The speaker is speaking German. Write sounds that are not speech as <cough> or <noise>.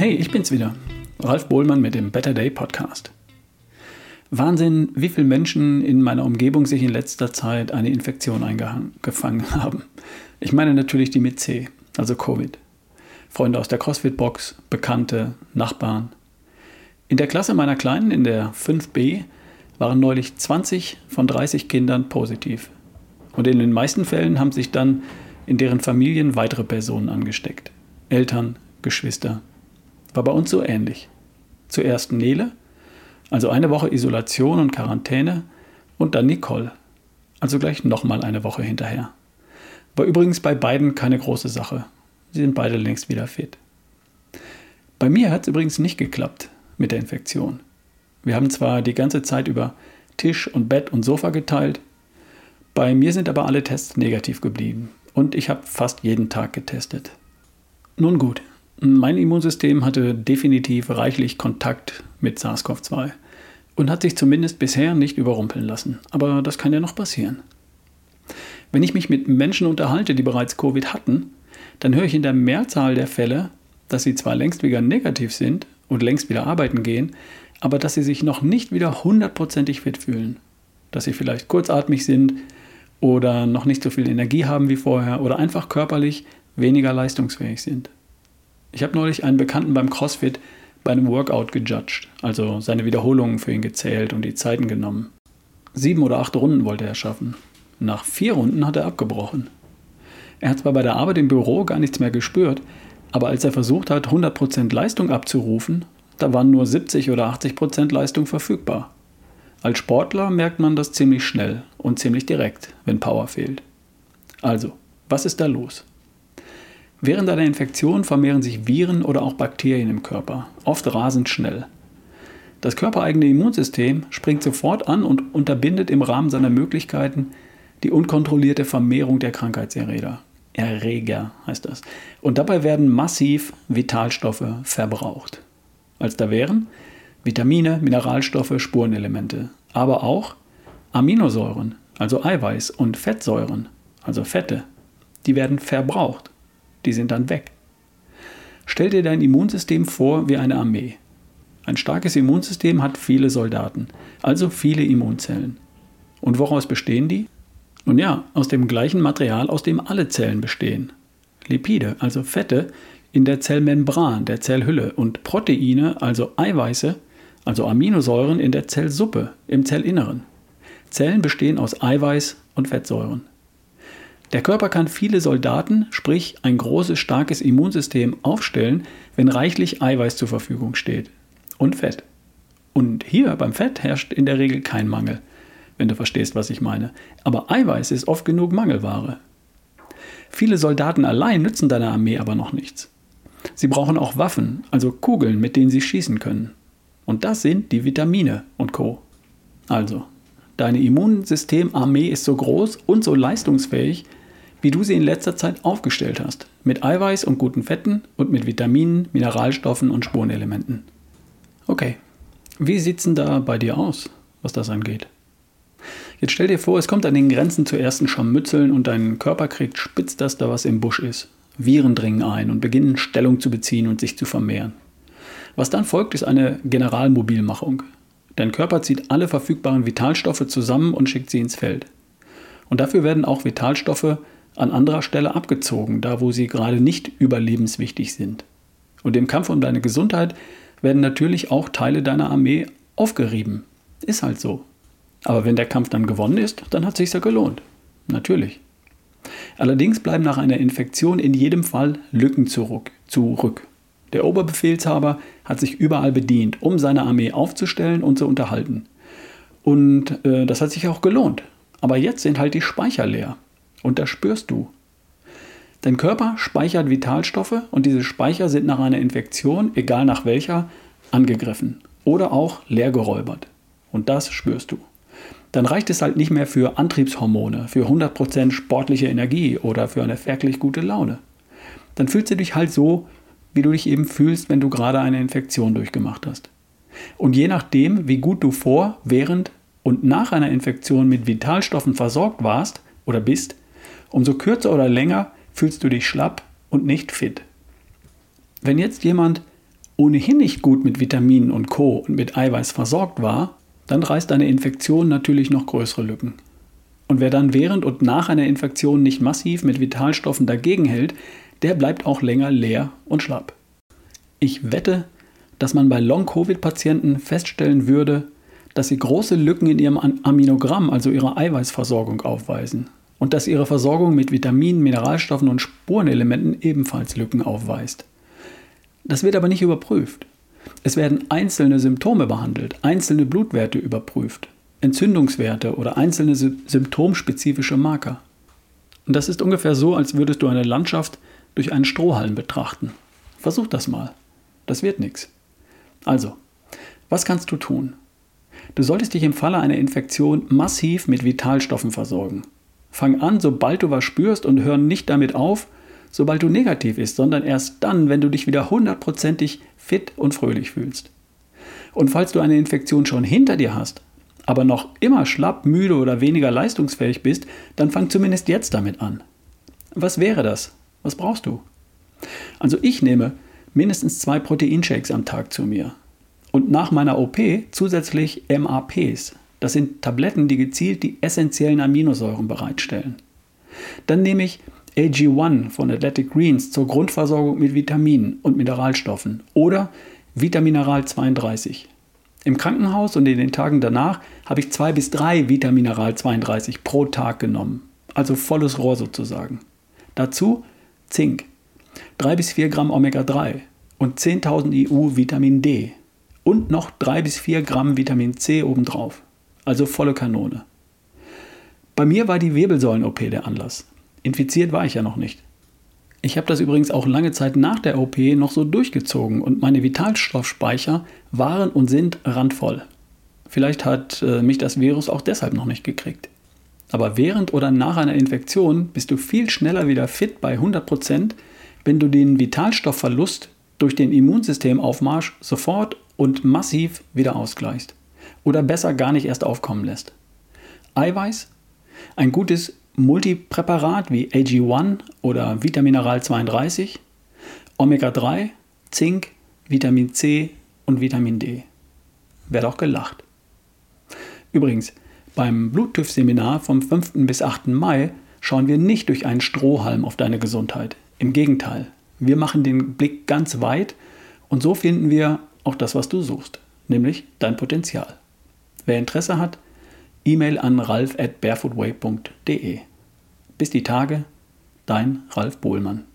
Hey, ich bin's wieder. Ralf Bohlmann mit dem Better Day Podcast. Wahnsinn, wie viele Menschen in meiner Umgebung sich in letzter Zeit eine Infektion eingefangen <laughs> haben. Ich meine natürlich die mit C, also Covid. Freunde aus der CrossFit-Box, Bekannte, Nachbarn. In der Klasse meiner Kleinen, in der 5b, waren neulich 20 von 30 Kindern positiv. Und in den meisten Fällen haben sich dann in deren Familien weitere Personen angesteckt. Eltern, Geschwister. War bei uns so ähnlich. Zuerst Nele, also eine Woche Isolation und Quarantäne, und dann Nicole, also gleich nochmal eine Woche hinterher. War übrigens bei beiden keine große Sache. Sie sind beide längst wieder fit. Bei mir hat es übrigens nicht geklappt mit der Infektion. Wir haben zwar die ganze Zeit über Tisch und Bett und Sofa geteilt, bei mir sind aber alle Tests negativ geblieben und ich habe fast jeden Tag getestet. Nun gut, mein Immunsystem hatte definitiv reichlich Kontakt mit SARS-CoV-2 und hat sich zumindest bisher nicht überrumpeln lassen. Aber das kann ja noch passieren. Wenn ich mich mit Menschen unterhalte, die bereits Covid hatten, dann höre ich in der Mehrzahl der Fälle, dass sie zwar längst wieder negativ sind und längst wieder arbeiten gehen, aber dass sie sich noch nicht wieder hundertprozentig fit fühlen. Dass sie vielleicht kurzatmig sind oder noch nicht so viel Energie haben wie vorher oder einfach körperlich weniger leistungsfähig sind. Ich habe neulich einen Bekannten beim CrossFit bei einem Workout gejudged, also seine Wiederholungen für ihn gezählt und die Zeiten genommen. Sieben oder acht Runden wollte er schaffen. Nach vier Runden hat er abgebrochen. Er hat zwar bei der Arbeit im Büro gar nichts mehr gespürt, aber als er versucht hat, 100% Leistung abzurufen, da waren nur 70 oder 80% Leistung verfügbar. Als Sportler merkt man das ziemlich schnell und ziemlich direkt, wenn Power fehlt. Also, was ist da los? Während einer Infektion vermehren sich Viren oder auch Bakterien im Körper, oft rasend schnell. Das körpereigene Immunsystem springt sofort an und unterbindet im Rahmen seiner Möglichkeiten die unkontrollierte Vermehrung der Krankheitserreger. Erreger heißt das. Und dabei werden massiv Vitalstoffe verbraucht. Als da wären Vitamine, Mineralstoffe, Spurenelemente, aber auch Aminosäuren, also Eiweiß und Fettsäuren, also Fette. Die werden verbraucht die sind dann weg. Stell dir dein Immunsystem vor wie eine Armee. Ein starkes Immunsystem hat viele Soldaten, also viele Immunzellen. Und woraus bestehen die? Nun ja, aus dem gleichen Material, aus dem alle Zellen bestehen. Lipide, also Fette, in der Zellmembran, der Zellhülle und Proteine, also Eiweiße, also Aminosäuren in der Zellsuppe, im Zellinneren. Zellen bestehen aus Eiweiß und Fettsäuren. Der Körper kann viele Soldaten, sprich ein großes, starkes Immunsystem aufstellen, wenn reichlich Eiweiß zur Verfügung steht. Und Fett. Und hier beim Fett herrscht in der Regel kein Mangel, wenn du verstehst, was ich meine. Aber Eiweiß ist oft genug Mangelware. Viele Soldaten allein nützen deiner Armee aber noch nichts. Sie brauchen auch Waffen, also Kugeln, mit denen sie schießen können. Und das sind die Vitamine und Co. Also, deine Immunsystemarmee ist so groß und so leistungsfähig, wie du sie in letzter Zeit aufgestellt hast. Mit Eiweiß und guten Fetten und mit Vitaminen, Mineralstoffen und Spurenelementen. Okay, wie sieht's denn da bei dir aus, was das angeht? Jetzt stell dir vor, es kommt an den Grenzen zu ersten Scharmützeln und dein Körper kriegt spitz, dass da was im Busch ist. Viren dringen ein und beginnen Stellung zu beziehen und sich zu vermehren. Was dann folgt, ist eine Generalmobilmachung. Dein Körper zieht alle verfügbaren Vitalstoffe zusammen und schickt sie ins Feld. Und dafür werden auch Vitalstoffe an anderer Stelle abgezogen, da wo sie gerade nicht überlebenswichtig sind. Und im Kampf um deine Gesundheit werden natürlich auch Teile deiner Armee aufgerieben. Ist halt so. Aber wenn der Kampf dann gewonnen ist, dann hat es sich ja gelohnt. Natürlich. Allerdings bleiben nach einer Infektion in jedem Fall Lücken zurück. zurück. Der Oberbefehlshaber hat sich überall bedient, um seine Armee aufzustellen und zu unterhalten. Und äh, das hat sich auch gelohnt. Aber jetzt sind halt die Speicher leer. Und das spürst du. Dein Körper speichert Vitalstoffe und diese Speicher sind nach einer Infektion, egal nach welcher, angegriffen oder auch leergeräubert. Und das spürst du. Dann reicht es halt nicht mehr für Antriebshormone, für 100% sportliche Energie oder für eine wirklich gute Laune. Dann fühlst du dich halt so, wie du dich eben fühlst, wenn du gerade eine Infektion durchgemacht hast. Und je nachdem, wie gut du vor, während und nach einer Infektion mit Vitalstoffen versorgt warst oder bist, Umso kürzer oder länger fühlst du dich schlapp und nicht fit. Wenn jetzt jemand ohnehin nicht gut mit Vitaminen und Co. und mit Eiweiß versorgt war, dann reißt eine Infektion natürlich noch größere Lücken. Und wer dann während und nach einer Infektion nicht massiv mit Vitalstoffen dagegen hält, der bleibt auch länger leer und schlapp. Ich wette, dass man bei Long-Covid-Patienten feststellen würde, dass sie große Lücken in ihrem Aminogramm, also ihrer Eiweißversorgung, aufweisen und dass ihre Versorgung mit Vitaminen, Mineralstoffen und Spurenelementen ebenfalls Lücken aufweist. Das wird aber nicht überprüft. Es werden einzelne Symptome behandelt, einzelne Blutwerte überprüft, Entzündungswerte oder einzelne symptomspezifische Marker. Und das ist ungefähr so, als würdest du eine Landschaft durch einen Strohhalm betrachten. Versuch das mal. Das wird nichts. Also, was kannst du tun? Du solltest dich im Falle einer Infektion massiv mit Vitalstoffen versorgen. Fang an, sobald du was spürst und hör nicht damit auf, sobald du negativ ist, sondern erst dann, wenn du dich wieder hundertprozentig fit und fröhlich fühlst. Und falls du eine Infektion schon hinter dir hast, aber noch immer schlapp, müde oder weniger leistungsfähig bist, dann fang zumindest jetzt damit an. Was wäre das? Was brauchst du? Also ich nehme mindestens zwei Proteinshakes am Tag zu mir. Und nach meiner OP zusätzlich MAPs. Das sind Tabletten, die gezielt die essentiellen Aminosäuren bereitstellen. Dann nehme ich AG1 von Athletic Greens zur Grundversorgung mit Vitaminen und Mineralstoffen oder Vitamineral 32. Im Krankenhaus und in den Tagen danach habe ich zwei bis drei Vitamineral 32 pro Tag genommen, also volles Rohr sozusagen. Dazu Zink, 3 bis 4 Gramm Omega-3 und 10.000 EU Vitamin D und noch 3 bis 4 Gramm Vitamin C obendrauf, also volle Kanone. Bei mir war die Wirbelsäulen-OP der Anlass. Infiziert war ich ja noch nicht. Ich habe das übrigens auch lange Zeit nach der OP noch so durchgezogen und meine Vitalstoffspeicher waren und sind randvoll. Vielleicht hat äh, mich das Virus auch deshalb noch nicht gekriegt. Aber während oder nach einer Infektion bist du viel schneller wieder fit bei 100%, wenn du den Vitalstoffverlust durch den Immunsystemaufmarsch sofort und massiv wieder ausgleichst. Oder besser gar nicht erst aufkommen lässt. Eiweiß, ein gutes Multipräparat wie AG1 oder Vitamineral 32, Omega-3, Zink, Vitamin C und Vitamin D. Wird auch gelacht. Übrigens, beim Bluttüff-Seminar vom 5. bis 8. Mai schauen wir nicht durch einen Strohhalm auf deine Gesundheit. Im Gegenteil, wir machen den Blick ganz weit und so finden wir auch das, was du suchst, nämlich dein Potenzial. Wer Interesse hat, E-Mail an ralf at barefootway.de. Bis die Tage, dein Ralf Bohlmann.